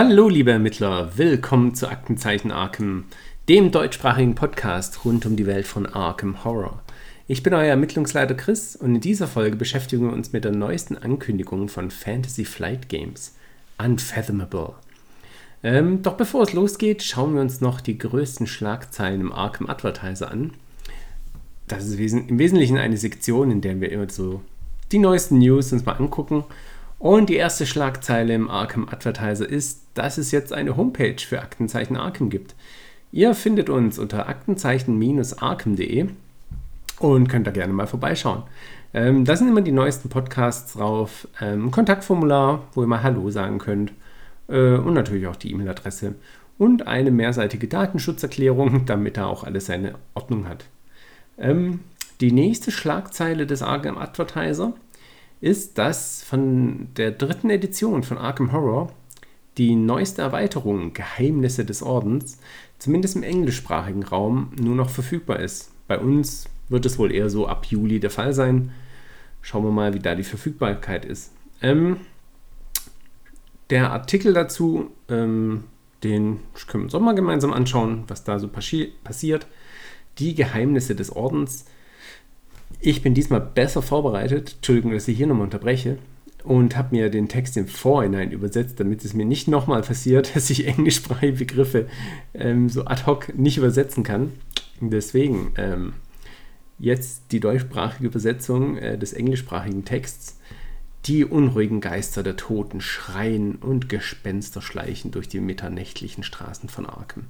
Hallo, liebe Ermittler, willkommen zu Aktenzeichen Arkham, dem deutschsprachigen Podcast rund um die Welt von Arkham Horror. Ich bin euer Ermittlungsleiter Chris und in dieser Folge beschäftigen wir uns mit der neuesten Ankündigung von Fantasy Flight Games, Unfathomable. Ähm, doch bevor es losgeht, schauen wir uns noch die größten Schlagzeilen im Arkham Advertiser an. Das ist im Wesentlichen eine Sektion, in der wir immer so die neuesten News uns mal angucken und die erste Schlagzeile im Arkham Advertiser ist, dass es jetzt eine Homepage für Aktenzeichen Arkham gibt. Ihr findet uns unter aktenzeichen-arkham.de und könnt da gerne mal vorbeischauen. Ähm, da sind immer die neuesten Podcasts drauf, ähm, Kontaktformular, wo ihr mal Hallo sagen könnt äh, und natürlich auch die E-Mail-Adresse und eine mehrseitige Datenschutzerklärung, damit da auch alles seine Ordnung hat. Ähm, die nächste Schlagzeile des Arkham Advertiser ist, dass von der dritten Edition von Arkham Horror die neueste Erweiterung Geheimnisse des Ordens zumindest im englischsprachigen Raum nur noch verfügbar ist. Bei uns wird es wohl eher so ab Juli der Fall sein. Schauen wir mal, wie da die Verfügbarkeit ist. Ähm, der Artikel dazu, ähm, den können wir uns auch mal gemeinsam anschauen, was da so passi passiert. Die Geheimnisse des Ordens ich bin diesmal besser vorbereitet, Entschuldigung, dass ich hier nochmal unterbreche, und habe mir den Text im Vorhinein übersetzt, damit es mir nicht nochmal passiert, dass ich englischsprachige Begriffe ähm, so ad hoc nicht übersetzen kann. Deswegen ähm, jetzt die deutschsprachige Übersetzung äh, des englischsprachigen Texts. Die unruhigen Geister der Toten schreien und Gespenster schleichen durch die mitternächtlichen Straßen von Arkham.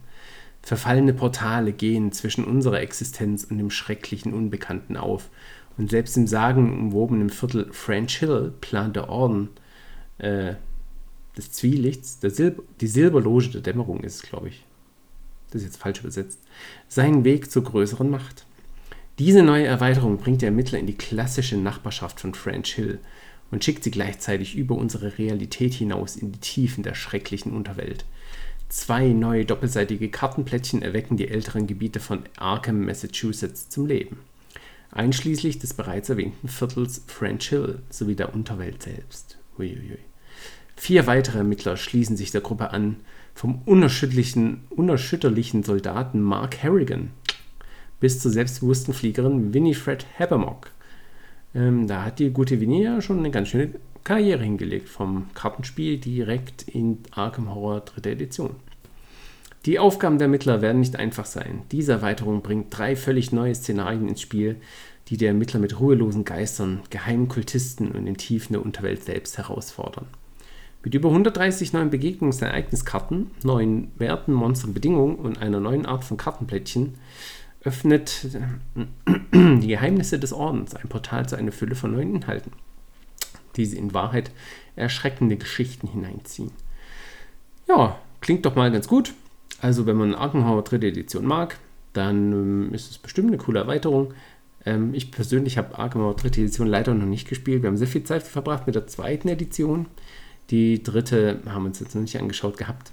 Verfallene Portale gehen zwischen unserer Existenz und dem schrecklichen Unbekannten auf. Und selbst im sagenumwobenen Viertel French Hill plant der Orden äh, des Zwielichts, Silber, die Silberloge der Dämmerung ist glaube ich. Das ist jetzt falsch übersetzt. Seinen Weg zur größeren Macht. Diese neue Erweiterung bringt der Ermittler in die klassische Nachbarschaft von French Hill und schickt sie gleichzeitig über unsere Realität hinaus in die Tiefen der schrecklichen Unterwelt. Zwei neue doppelseitige Kartenplättchen erwecken die älteren Gebiete von Arkham, Massachusetts zum Leben. Einschließlich des bereits erwähnten Viertels French Hill sowie der Unterwelt selbst. Uiuiui. Vier weitere Ermittler schließen sich der Gruppe an, vom unerschütterlichen, unerschütterlichen Soldaten Mark Harrigan bis zur selbstbewussten Fliegerin Winifred Habermock. Ähm, da hat die gute Winnie ja schon eine ganz schöne Karriere hingelegt, vom Kartenspiel direkt in Arkham Horror dritte Edition. Die Aufgaben der Ermittler werden nicht einfach sein. Diese Erweiterung bringt drei völlig neue Szenarien ins Spiel, die der Ermittler mit ruhelosen Geistern, geheimen Kultisten und den Tiefen der Unterwelt selbst herausfordern. Mit über 130 neuen Begegnungs- und Ereigniskarten, neuen Werten, Monstern, Bedingungen und einer neuen Art von Kartenplättchen öffnet die Geheimnisse des Ordens ein Portal zu einer Fülle von neuen Inhalten die sie in Wahrheit erschreckende Geschichten hineinziehen. Ja, klingt doch mal ganz gut. Also wenn man Arkenhauer dritte Edition mag, dann ähm, ist es bestimmt eine coole Erweiterung. Ähm, ich persönlich habe Arkenhauer dritte Edition leider noch nicht gespielt. Wir haben sehr viel Zeit verbracht mit der zweiten Edition. Die dritte haben wir uns jetzt noch nicht angeschaut gehabt.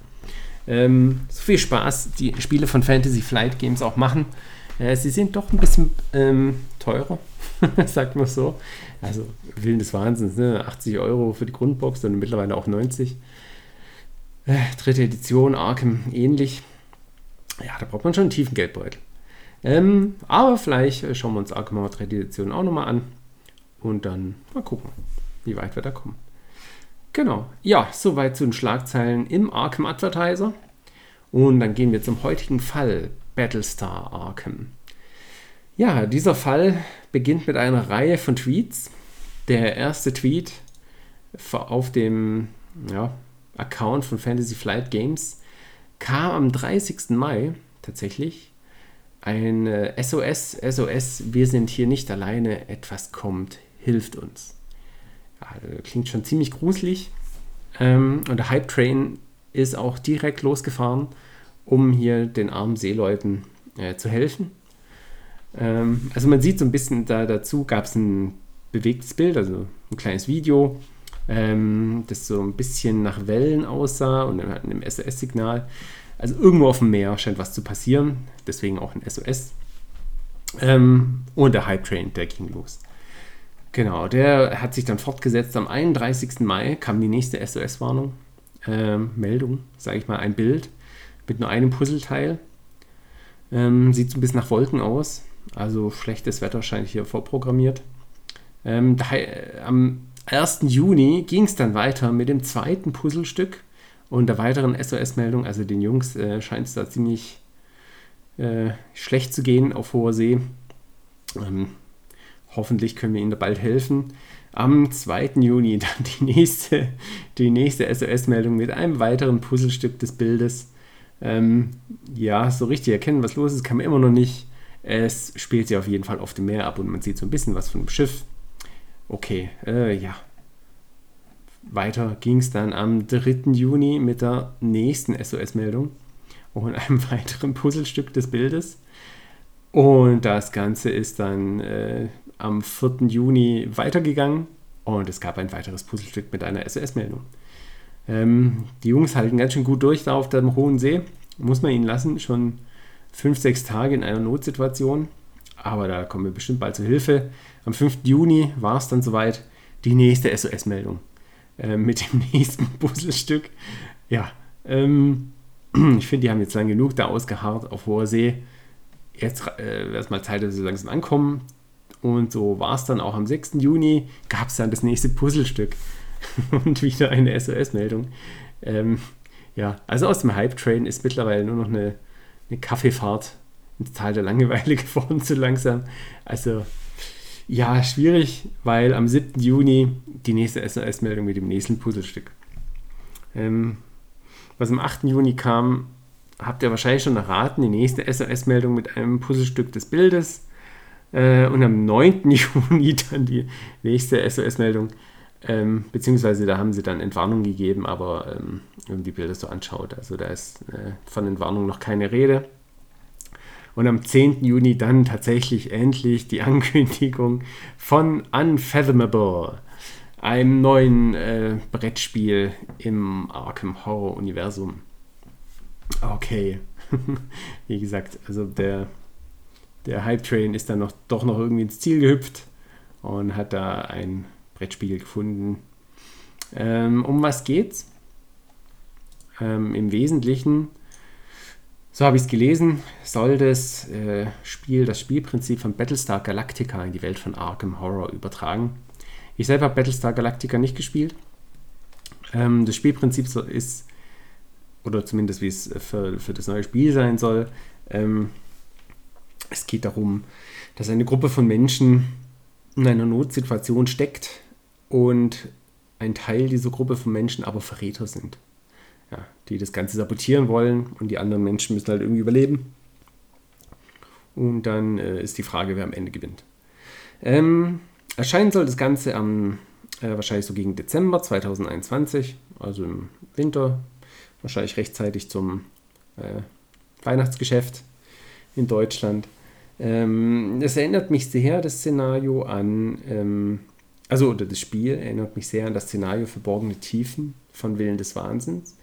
Ähm, so viel Spaß die Spiele von Fantasy Flight Games auch machen. Äh, sie sind doch ein bisschen ähm, teurer, sagt man so. Also Willen des Wahnsinns, ne? 80 Euro für die Grundbox, dann mittlerweile auch 90. Äh, dritte Edition, Arkham ähnlich. Ja, da braucht man schon einen tiefen Geldbeutel. Ähm, aber vielleicht äh, schauen wir uns Arkham Horror dritte Edition auch nochmal an und dann mal gucken, wie weit wir da kommen. Genau, ja, soweit zu den Schlagzeilen im Arkham Advertiser. Und dann gehen wir zum heutigen Fall, Battlestar Arkham. Ja, dieser Fall beginnt mit einer Reihe von Tweets. Der erste Tweet auf dem ja, Account von Fantasy Flight Games kam am 30. Mai tatsächlich. Ein SOS, SOS, wir sind hier nicht alleine, etwas kommt, hilft uns. Ja, klingt schon ziemlich gruselig. Ähm, und der Hype Train ist auch direkt losgefahren, um hier den armen Seeleuten äh, zu helfen. Ähm, also man sieht so ein bisschen, da dazu gab es ein bewegtes Bild, also ein kleines Video, ähm, das so ein bisschen nach Wellen aussah und dann einem SOS-Signal. Also irgendwo auf dem Meer scheint was zu passieren, deswegen auch ein SOS. Ähm, und der Hype Train, der ging los. Genau, der hat sich dann fortgesetzt. Am 31. Mai kam die nächste SOS-Warnung. äh, Meldung, sage ich mal, ein Bild mit nur einem Puzzleteil. Ähm, sieht so ein bisschen nach Wolken aus. Also schlechtes Wetter scheint hier vorprogrammiert. Ähm, da, äh, am 1. Juni ging es dann weiter mit dem zweiten Puzzlestück und der weiteren SOS-Meldung. Also den Jungs äh, scheint es da ziemlich äh, schlecht zu gehen auf hoher See. Ähm, hoffentlich können wir ihnen da bald helfen. Am 2. Juni dann die nächste, die nächste SOS-Meldung mit einem weiteren Puzzlestück des Bildes. Ähm, ja, so richtig erkennen, was los ist, kann man immer noch nicht. Es spielt sich auf jeden Fall auf dem Meer ab und man sieht so ein bisschen was von dem Schiff. Okay, äh, ja. Weiter ging es dann am 3. Juni mit der nächsten SOS-Meldung und einem weiteren Puzzlestück des Bildes. Und das Ganze ist dann äh, am 4. Juni weitergegangen und es gab ein weiteres Puzzlestück mit einer SOS-Meldung. Ähm, die Jungs halten ganz schön gut durch da auf dem Hohen See, muss man ihnen lassen, schon fünf, sechs Tage in einer Notsituation. Aber da kommen wir bestimmt bald zur Hilfe. Am 5. Juni war es dann soweit, die nächste SOS-Meldung äh, mit dem nächsten Puzzlestück. Ja, ähm, ich finde, die haben jetzt lang genug da ausgeharrt auf hoher See. Jetzt äh, wäre es mal Zeit, dass sie langsam ankommen. Und so war es dann auch am 6. Juni, gab es dann das nächste Puzzlestück und wieder eine SOS-Meldung. Ähm, ja, also aus dem Hype-Train ist mittlerweile nur noch eine, eine Kaffeefahrt ins Tal der Langeweile geworden, so langsam. Also ja, schwierig, weil am 7. Juni die nächste SOS-Meldung mit dem nächsten Puzzlestück. Ähm, was am 8. Juni kam, habt ihr wahrscheinlich schon erraten, die nächste SOS-Meldung mit einem Puzzlestück des Bildes. Äh, und am 9. Juni dann die nächste SOS-Meldung. Ähm, beziehungsweise da haben sie dann Entwarnung gegeben, aber ähm, wenn man die Bilder so anschaut, also da ist äh, von Entwarnung noch keine Rede. Und am 10. Juni dann tatsächlich endlich die Ankündigung von Unfathomable, einem neuen äh, Brettspiel im Arkham Horror Universum. Okay, wie gesagt, also der der Hype Train ist dann noch, doch noch irgendwie ins Ziel gehüpft und hat da ein Brettspiel gefunden. Ähm, um was geht's? Ähm, Im Wesentlichen, so habe ich es gelesen, soll das äh, Spiel das Spielprinzip von Battlestar Galactica in die Welt von Arkham Horror übertragen. Ich selber habe Battlestar Galactica nicht gespielt. Ähm, das Spielprinzip ist, oder zumindest wie es für, für das neue Spiel sein soll, ähm, es geht darum, dass eine Gruppe von Menschen in einer Notsituation steckt und ein Teil dieser Gruppe von Menschen aber Verräter sind. Ja, die das Ganze sabotieren wollen und die anderen Menschen müssen halt irgendwie überleben. Und dann äh, ist die Frage, wer am Ende gewinnt. Ähm, erscheinen soll das Ganze am äh, wahrscheinlich so gegen Dezember 2021, also im Winter, wahrscheinlich rechtzeitig zum äh, Weihnachtsgeschäft in Deutschland. Ähm, das erinnert mich sehr, das Szenario, an, ähm, also oder das Spiel erinnert mich sehr an das Szenario Verborgene Tiefen von Willen des Wahnsinns.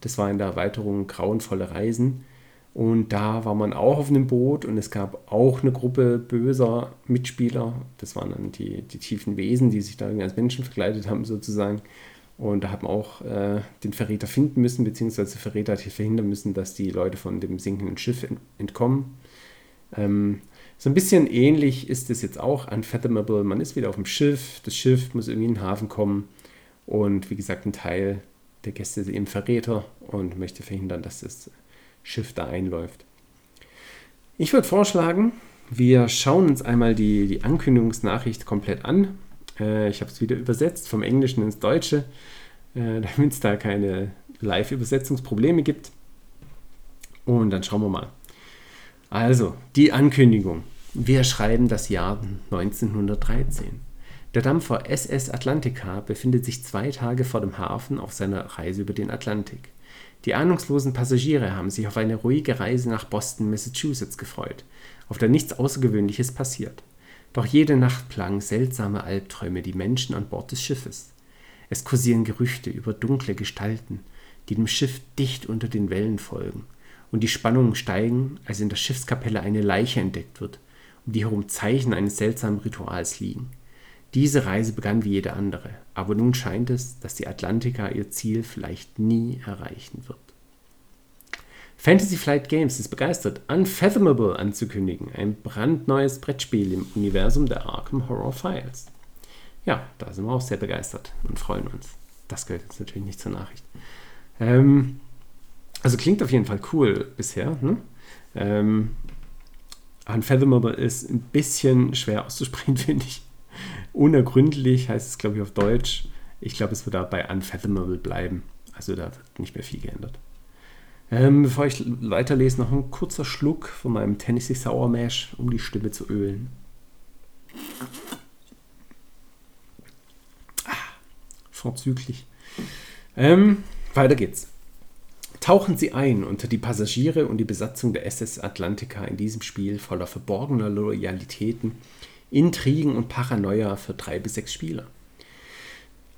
Das war in der Erweiterung Grauenvolle Reisen. Und da war man auch auf einem Boot und es gab auch eine Gruppe böser Mitspieler. Das waren dann die, die tiefen Wesen, die sich da irgendwie als Menschen verkleidet haben, sozusagen. Und da hat man auch äh, den Verräter finden müssen, beziehungsweise Verräter hat hier verhindern müssen, dass die Leute von dem sinkenden Schiff entkommen. Ähm, so ein bisschen ähnlich ist es jetzt auch Unfathomable. Man ist wieder auf dem Schiff, das Schiff muss irgendwie in den Hafen kommen und wie gesagt, ein Teil der Gäste ist eben Verräter und möchte verhindern, dass das Schiff da einläuft. Ich würde vorschlagen, wir schauen uns einmal die, die Ankündigungsnachricht komplett an. Äh, ich habe es wieder übersetzt vom Englischen ins Deutsche, äh, damit es da keine Live-Übersetzungsprobleme gibt. Und dann schauen wir mal. Also, die Ankündigung. Wir schreiben das Jahr 1913. Der Dampfer SS Atlantica befindet sich zwei Tage vor dem Hafen auf seiner Reise über den Atlantik. Die ahnungslosen Passagiere haben sich auf eine ruhige Reise nach Boston, Massachusetts gefreut, auf der nichts Außergewöhnliches passiert. Doch jede Nacht plagen seltsame Albträume die Menschen an Bord des Schiffes. Es kursieren Gerüchte über dunkle Gestalten, die dem Schiff dicht unter den Wellen folgen und die Spannungen steigen, als in der Schiffskapelle eine Leiche entdeckt wird, um die herum Zeichen eines seltsamen Rituals liegen. Diese Reise begann wie jede andere, aber nun scheint es, dass die Atlantica ihr Ziel vielleicht nie erreichen wird. Fantasy Flight Games ist begeistert, Unfathomable anzukündigen, ein brandneues Brettspiel im Universum der Arkham Horror Files. Ja, da sind wir auch sehr begeistert und freuen uns. Das gehört jetzt natürlich nicht zur Nachricht. Ähm, also klingt auf jeden Fall cool bisher. Ne? Ähm, Unfathomable ist ein bisschen schwer auszusprechen, finde ich. Unergründlich heißt es, glaube ich, auf Deutsch. Ich glaube, es wird da bei Unfathomable bleiben. Also da wird nicht mehr viel geändert. Ähm, bevor ich weiterlese, noch ein kurzer Schluck von meinem Tennessee Sour Mash, um die Stimme zu ölen. Ah, vorzüglich. Ähm, weiter geht's. Tauchen Sie ein unter die Passagiere und die Besatzung der SS Atlantica in diesem Spiel voller verborgener Loyalitäten, Intrigen und Paranoia für drei bis sechs Spieler.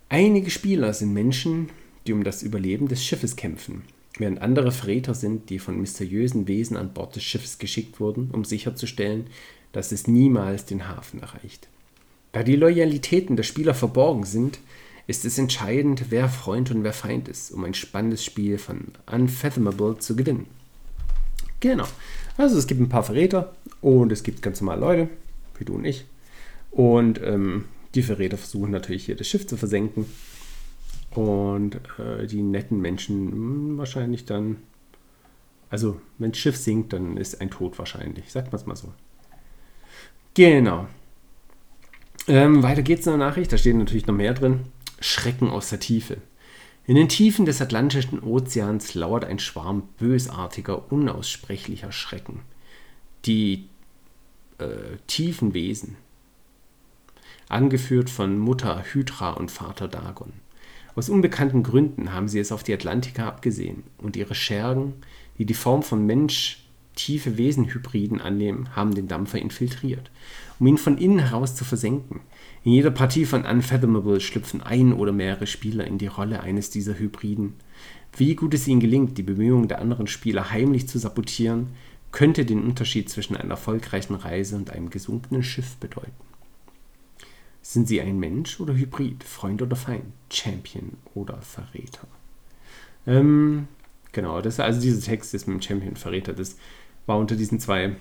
Einige Spieler sind Menschen, die um das Überleben des Schiffes kämpfen, während andere Verräter sind, die von mysteriösen Wesen an Bord des Schiffes geschickt wurden, um sicherzustellen, dass es niemals den Hafen erreicht. Da die Loyalitäten der Spieler verborgen sind, ist es entscheidend, wer Freund und wer Feind ist, um ein spannendes Spiel von Unfathomable zu gewinnen. Genau. Also es gibt ein paar Verräter und es gibt ganz normale Leute, wie du und ich. Und ähm, die Verräter versuchen natürlich hier das Schiff zu versenken. Und äh, die netten Menschen hm, wahrscheinlich dann. Also, wenn das Schiff sinkt, dann ist ein Tod wahrscheinlich. Sagt man es mal so. Genau. Ähm, weiter geht's in der Nachricht. Da steht natürlich noch mehr drin. Schrecken aus der Tiefe. In den Tiefen des Atlantischen Ozeans lauert ein Schwarm bösartiger, unaussprechlicher Schrecken. Die äh, tiefen Wesen, angeführt von Mutter Hydra und Vater Dagon. Aus unbekannten Gründen haben sie es auf die Atlantika abgesehen und ihre Schergen, die die Form von Mensch tiefe Wesenhybriden annehmen, haben den Dampfer infiltriert, um ihn von innen heraus zu versenken. In jeder Partie von Unfathomable schlüpfen ein oder mehrere Spieler in die Rolle eines dieser Hybriden. Wie gut es ihnen gelingt, die Bemühungen der anderen Spieler heimlich zu sabotieren, könnte den Unterschied zwischen einer erfolgreichen Reise und einem gesunkenen Schiff bedeuten. Sind sie ein Mensch oder Hybrid, Freund oder Feind, Champion oder Verräter? Ähm, genau, das also dieser Text ist mit dem Champion Verräter. Das war unter diesen zwei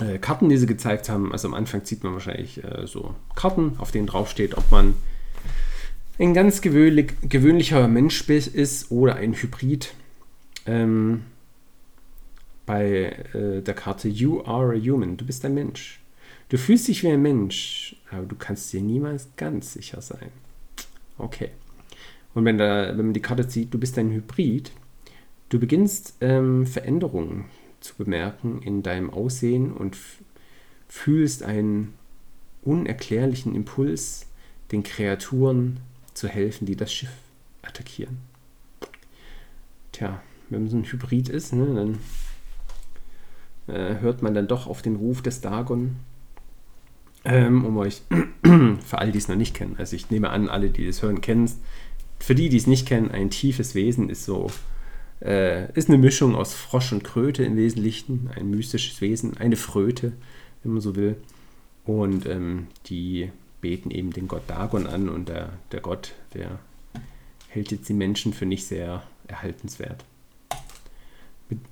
äh, Karten, die sie gezeigt haben. Also am Anfang sieht man wahrscheinlich äh, so Karten, auf denen draufsteht, ob man ein ganz gewöhnlich, gewöhnlicher Mensch ist oder ein Hybrid. Ähm, bei äh, der Karte You are a human, du bist ein Mensch. Du fühlst dich wie ein Mensch, aber du kannst dir niemals ganz sicher sein. Okay. Und wenn, da, wenn man die Karte sieht, du bist ein Hybrid, du beginnst ähm, Veränderungen zu bemerken in deinem Aussehen und fühlst einen unerklärlichen Impuls, den Kreaturen zu helfen, die das Schiff attackieren. Tja, wenn man so ein Hybrid ist, ne, dann äh, hört man dann doch auf den Ruf des Dagon, ähm, um euch, für alle, die es noch nicht kennen, also ich nehme an, alle, die das hören, kennen es. Für die, die es nicht kennen, ein tiefes Wesen ist so äh, ist eine Mischung aus Frosch und Kröte im Wesentlichen, ein mystisches Wesen, eine Fröte, wenn man so will. Und ähm, die beten eben den Gott Dagon an und der, der Gott, der hält jetzt die Menschen für nicht sehr erhaltenswert.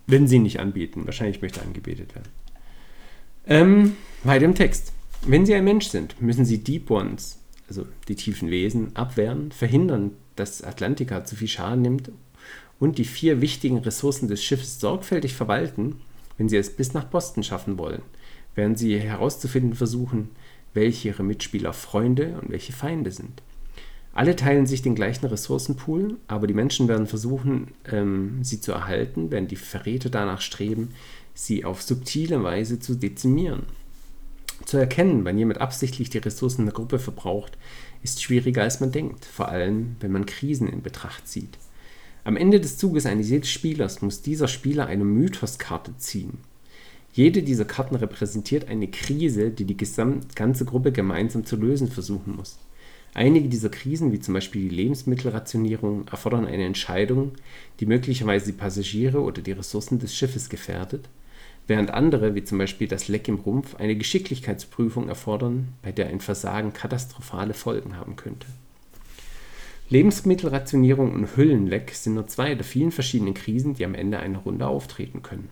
Wenn sie ihn nicht anbeten. Wahrscheinlich möchte er angebetet werden. Ähm, weiter im Text. Wenn sie ein Mensch sind, müssen sie Deep Ones, also die tiefen Wesen, abwehren, verhindern, dass Atlantika zu viel Schaden nimmt und die vier wichtigen Ressourcen des Schiffes sorgfältig verwalten, wenn sie es bis nach Boston schaffen wollen, werden sie herauszufinden versuchen, welche ihre Mitspieler Freunde und welche Feinde sind. Alle teilen sich den gleichen Ressourcenpool, aber die Menschen werden versuchen, ähm, sie zu erhalten, während die Verräter danach streben, sie auf subtile Weise zu dezimieren. Zu erkennen, wann jemand absichtlich die Ressourcen der Gruppe verbraucht, ist schwieriger als man denkt, vor allem wenn man Krisen in Betracht zieht. Am Ende des Zuges eines jeden Spielers muss dieser Spieler eine Mythoskarte ziehen. Jede dieser Karten repräsentiert eine Krise, die die ganze Gruppe gemeinsam zu lösen versuchen muss. Einige dieser Krisen, wie zum Beispiel die Lebensmittelrationierung, erfordern eine Entscheidung, die möglicherweise die Passagiere oder die Ressourcen des Schiffes gefährdet. während andere, wie zum Beispiel das Leck im Rumpf, eine Geschicklichkeitsprüfung erfordern, bei der ein Versagen katastrophale Folgen haben könnte. Lebensmittelrationierung und Hüllenleck sind nur zwei der vielen verschiedenen Krisen, die am Ende einer Runde auftreten können.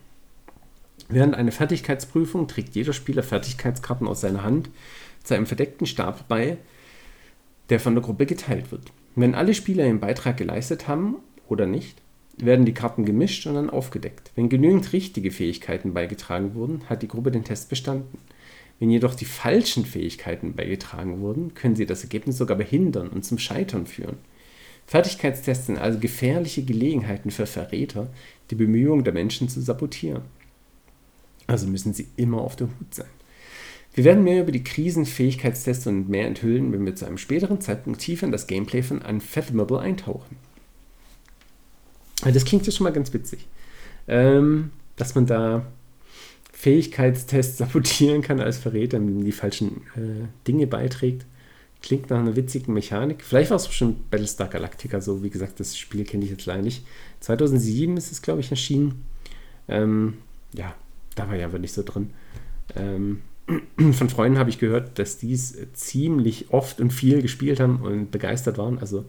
Während einer Fertigkeitsprüfung trägt jeder Spieler Fertigkeitskarten aus seiner Hand zu einem verdeckten Stapel bei, der von der Gruppe geteilt wird. Wenn alle Spieler ihren Beitrag geleistet haben oder nicht, werden die Karten gemischt und dann aufgedeckt. Wenn genügend richtige Fähigkeiten beigetragen wurden, hat die Gruppe den Test bestanden. Wenn jedoch die falschen Fähigkeiten beigetragen wurden, können sie das Ergebnis sogar behindern und zum Scheitern führen. Fertigkeitstests sind also gefährliche Gelegenheiten für Verräter, die Bemühungen der Menschen zu sabotieren. Also müssen sie immer auf der Hut sein. Wir werden mehr über die Krisen, Fähigkeitstests und mehr enthüllen, wenn wir zu einem späteren Zeitpunkt tiefer in das Gameplay von Unfathomable eintauchen. Das klingt ja schon mal ganz witzig. Ähm, dass man da Fähigkeitstests sabotieren kann als Verräter, indem die falschen äh, Dinge beiträgt. Klingt nach einer witzigen Mechanik. Vielleicht war es schon Battlestar Galactica so. Wie gesagt, das Spiel kenne ich jetzt leider nicht. 2007 ist es, glaube ich, erschienen. Ähm, ja, da war ja aber nicht so drin. Ähm, von Freunden habe ich gehört, dass die es ziemlich oft und viel gespielt haben und begeistert waren. Also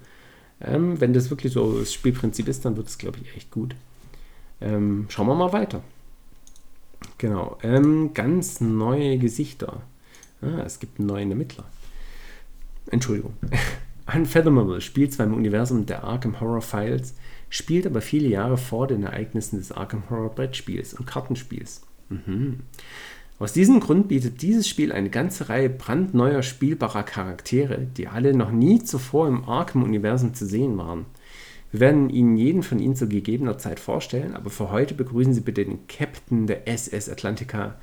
ähm, wenn das wirklich so das Spielprinzip ist, dann wird es, glaube ich, echt gut. Ähm, schauen wir mal weiter. Genau. Ähm, ganz neue Gesichter. Ah, es gibt einen neuen Ermittler. Entschuldigung. Unfathomable spielt zwar im Universum der Arkham Horror Files, spielt aber viele Jahre vor den Ereignissen des Arkham Horror Brettspiels und Kartenspiels. Mhm. Aus diesem Grund bietet dieses Spiel eine ganze Reihe brandneuer spielbarer Charaktere, die alle noch nie zuvor im Arkham-Universum zu sehen waren. Wir werden Ihnen jeden von ihnen zu gegebener Zeit vorstellen, aber für heute begrüßen Sie bitte den Captain der SS Atlantica,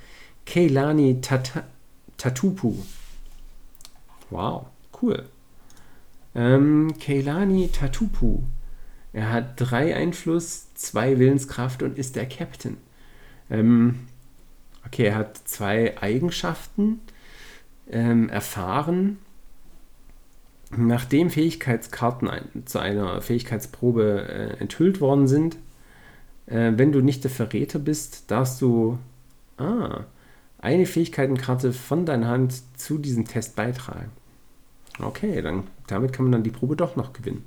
Keilani Tatupu. Wow, cool. Ähm, Keilani Tatupu. Er hat drei Einfluss, zwei Willenskraft und ist der Captain. Ähm, okay, er hat zwei Eigenschaften ähm, erfahren. Nachdem Fähigkeitskarten zu einer Fähigkeitsprobe äh, enthüllt worden sind, äh, wenn du nicht der Verräter bist, darfst du ah, eine Fähigkeitenkarte von deiner Hand zu diesem Test beitragen. Okay, dann damit kann man dann die Probe doch noch gewinnen.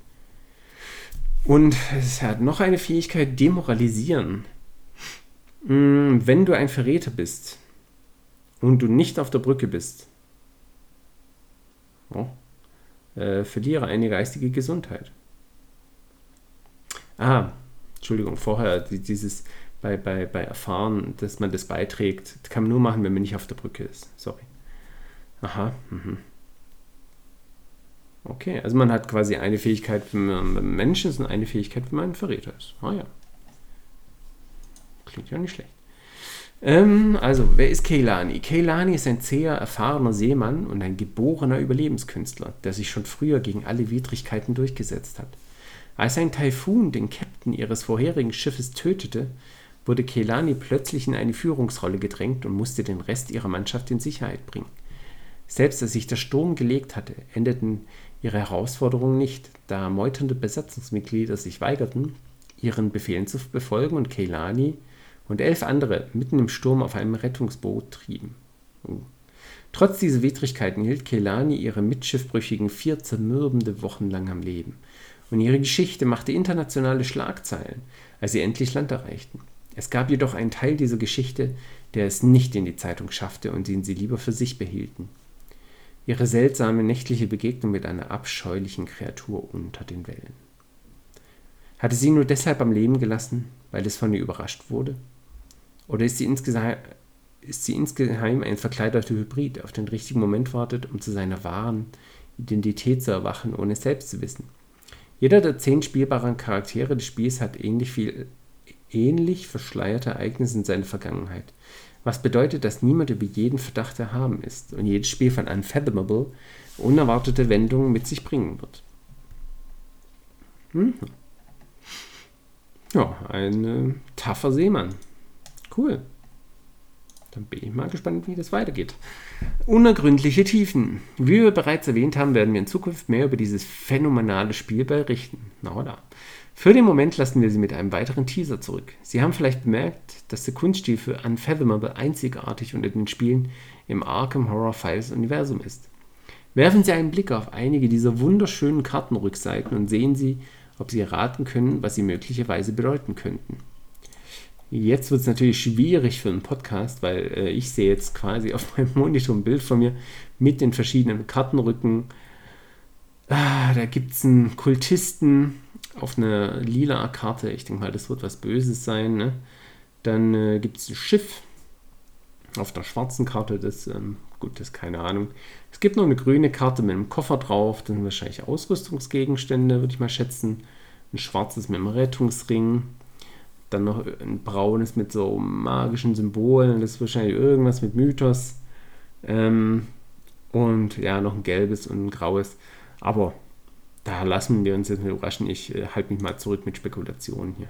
Und es hat noch eine Fähigkeit, demoralisieren. Mm, wenn du ein Verräter bist und du nicht auf der Brücke bist, oh, äh, verliere eine geistige Gesundheit. Ah, Entschuldigung, vorher dieses bei, bei, bei Erfahren, dass man das beiträgt, kann man nur machen, wenn man nicht auf der Brücke ist. Sorry. Aha. Mhm. Okay, also man hat quasi eine Fähigkeit, wenn man ein Mensch ist und eine Fähigkeit, wenn man ein Verräter ist. Ah ja. Klingt ja nicht schlecht. Ähm, also, wer ist Keilani? Keilani ist ein zäher, erfahrener Seemann und ein geborener Überlebenskünstler, der sich schon früher gegen alle Widrigkeiten durchgesetzt hat. Als ein Taifun den Captain ihres vorherigen Schiffes tötete, wurde Keilani plötzlich in eine Führungsrolle gedrängt und musste den Rest ihrer Mannschaft in Sicherheit bringen. Selbst als sich der Sturm gelegt hatte, endeten ihre Herausforderungen nicht, da meuternde Besatzungsmitglieder sich weigerten, ihren Befehlen zu befolgen und Keilani und elf andere mitten im Sturm auf einem Rettungsboot trieben. Uh. Trotz dieser Widrigkeiten hielt Keilani ihre Mitschiffbrüchigen vier zermürbende Wochen lang am Leben. Und ihre Geschichte machte internationale Schlagzeilen, als sie endlich Land erreichten. Es gab jedoch einen Teil dieser Geschichte, der es nicht in die Zeitung schaffte und den sie lieber für sich behielten. Ihre seltsame nächtliche Begegnung mit einer abscheulichen Kreatur unter den Wellen. Hatte sie nur deshalb am Leben gelassen, weil es von ihr überrascht wurde? Oder ist sie, insgeheim, ist sie insgeheim ein verkleideter Hybrid, auf den richtigen Moment wartet, um zu seiner wahren Identität zu erwachen, ohne es selbst zu wissen? Jeder der zehn spielbaren Charaktere des Spiels hat ähnlich viel ähnlich verschleierte Ereignisse in seiner Vergangenheit, was bedeutet, dass niemand über jeden Verdacht erhaben ist und jedes Spiel von Unfathomable unerwartete Wendungen mit sich bringen wird. Hm. Ja, ein äh, taffer Seemann. Cool. Dann bin ich mal gespannt, wie das weitergeht. Unergründliche Tiefen. Wie wir bereits erwähnt haben, werden wir in Zukunft mehr über dieses phänomenale Spiel berichten. Na oder? Für den Moment lassen wir Sie mit einem weiteren Teaser zurück. Sie haben vielleicht bemerkt, dass der Kunststil für Unfathomable einzigartig unter den Spielen im Arkham Horror Files Universum ist. Werfen Sie einen Blick auf einige dieser wunderschönen Kartenrückseiten und sehen Sie, ob Sie erraten können, was sie möglicherweise bedeuten könnten. Jetzt wird es natürlich schwierig für einen Podcast, weil äh, ich sehe jetzt quasi auf meinem Monitor ein Bild von mir mit den verschiedenen Kartenrücken. Ah, da gibt es einen Kultisten auf einer lila Karte. Ich denke mal, das wird was Böses sein. Ne? Dann äh, gibt es ein Schiff auf der schwarzen Karte. Das, ähm, gut, das ist keine Ahnung. Es gibt noch eine grüne Karte mit einem Koffer drauf. Das sind wahrscheinlich Ausrüstungsgegenstände, würde ich mal schätzen. Ein schwarzes mit einem Rettungsring dann noch ein braunes mit so magischen Symbolen. Das ist wahrscheinlich irgendwas mit Mythos. Ähm, und ja, noch ein gelbes und ein graues. Aber da lassen wir uns jetzt mal überraschen. Ich äh, halte mich mal zurück mit Spekulationen hier.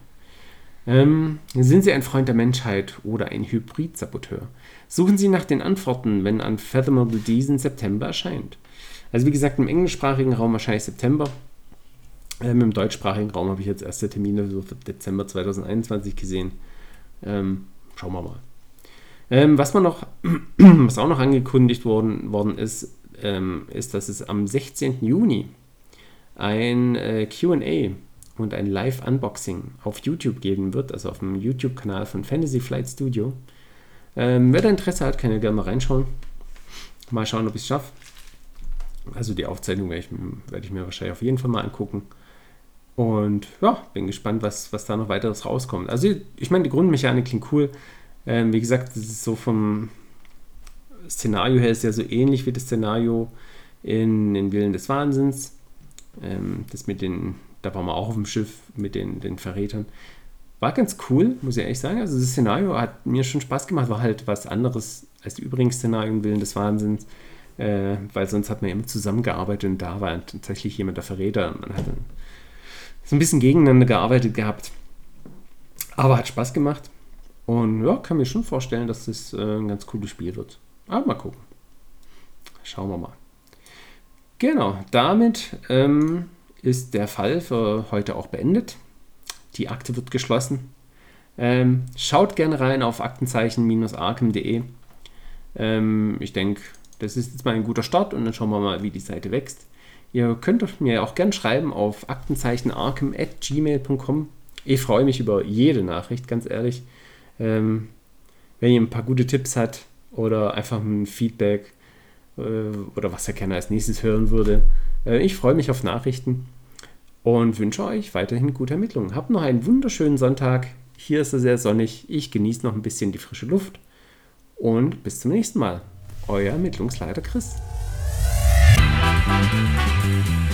Ähm, sind Sie ein Freund der Menschheit oder ein Hybrid-Saboteur? Suchen Sie nach den Antworten, wenn Unfathomable diesen September erscheint. Also wie gesagt, im englischsprachigen Raum wahrscheinlich September. Ähm, Im deutschsprachigen Raum habe ich jetzt erste Termine so für Dezember 2021 gesehen. Ähm, schauen wir mal. Ähm, was man noch, was auch noch angekündigt worden, worden ist, ähm, ist, dass es am 16. Juni ein äh, QA und ein Live-Unboxing auf YouTube geben wird, also auf dem YouTube-Kanal von Fantasy Flight Studio. Ähm, wer da Interesse hat, kann ja gerne mal reinschauen. Mal schauen, ob ich es schaffe. Also die Aufzeichnung werde ich, werde ich mir wahrscheinlich auf jeden Fall mal angucken. Und ja, bin gespannt, was, was da noch weiteres rauskommt. Also ich meine, die Grundmechanik klingt cool. Ähm, wie gesagt, das ist so vom Szenario her ist ja so ähnlich wie das Szenario in den Willen des Wahnsinns. Ähm, das mit den, da waren wir auch auf dem Schiff mit den, den Verrätern. War ganz cool, muss ich ehrlich sagen. Also das Szenario hat mir schon Spaß gemacht, war halt was anderes als die übrigen Szenarien Willen des Wahnsinns. Äh, weil sonst hat man immer zusammengearbeitet und da war tatsächlich jemand der Verräter. Man hat dann so ein bisschen gegeneinander gearbeitet gehabt. Aber hat Spaß gemacht. Und ja, kann mir schon vorstellen, dass das äh, ein ganz cooles Spiel wird. Aber mal gucken. Schauen wir mal. Genau, damit ähm, ist der Fall für heute auch beendet. Die Akte wird geschlossen. Ähm, schaut gerne rein auf aktenzeichen-arkem.de. Ähm, ich denke, das ist jetzt mal ein guter Start und dann schauen wir mal, wie die Seite wächst. Ihr könnt mir auch gern schreiben auf aktenzeichenarkem.gmail.com. Ich freue mich über jede Nachricht, ganz ehrlich. Ähm, wenn ihr ein paar gute Tipps habt oder einfach ein Feedback äh, oder was ihr gerne als nächstes hören würde. Äh, ich freue mich auf Nachrichten und wünsche euch weiterhin gute Ermittlungen. Habt noch einen wunderschönen Sonntag. Hier ist es sehr sonnig. Ich genieße noch ein bisschen die frische Luft. Und bis zum nächsten Mal. Euer Ermittlungsleiter Chris. Mm-hmm.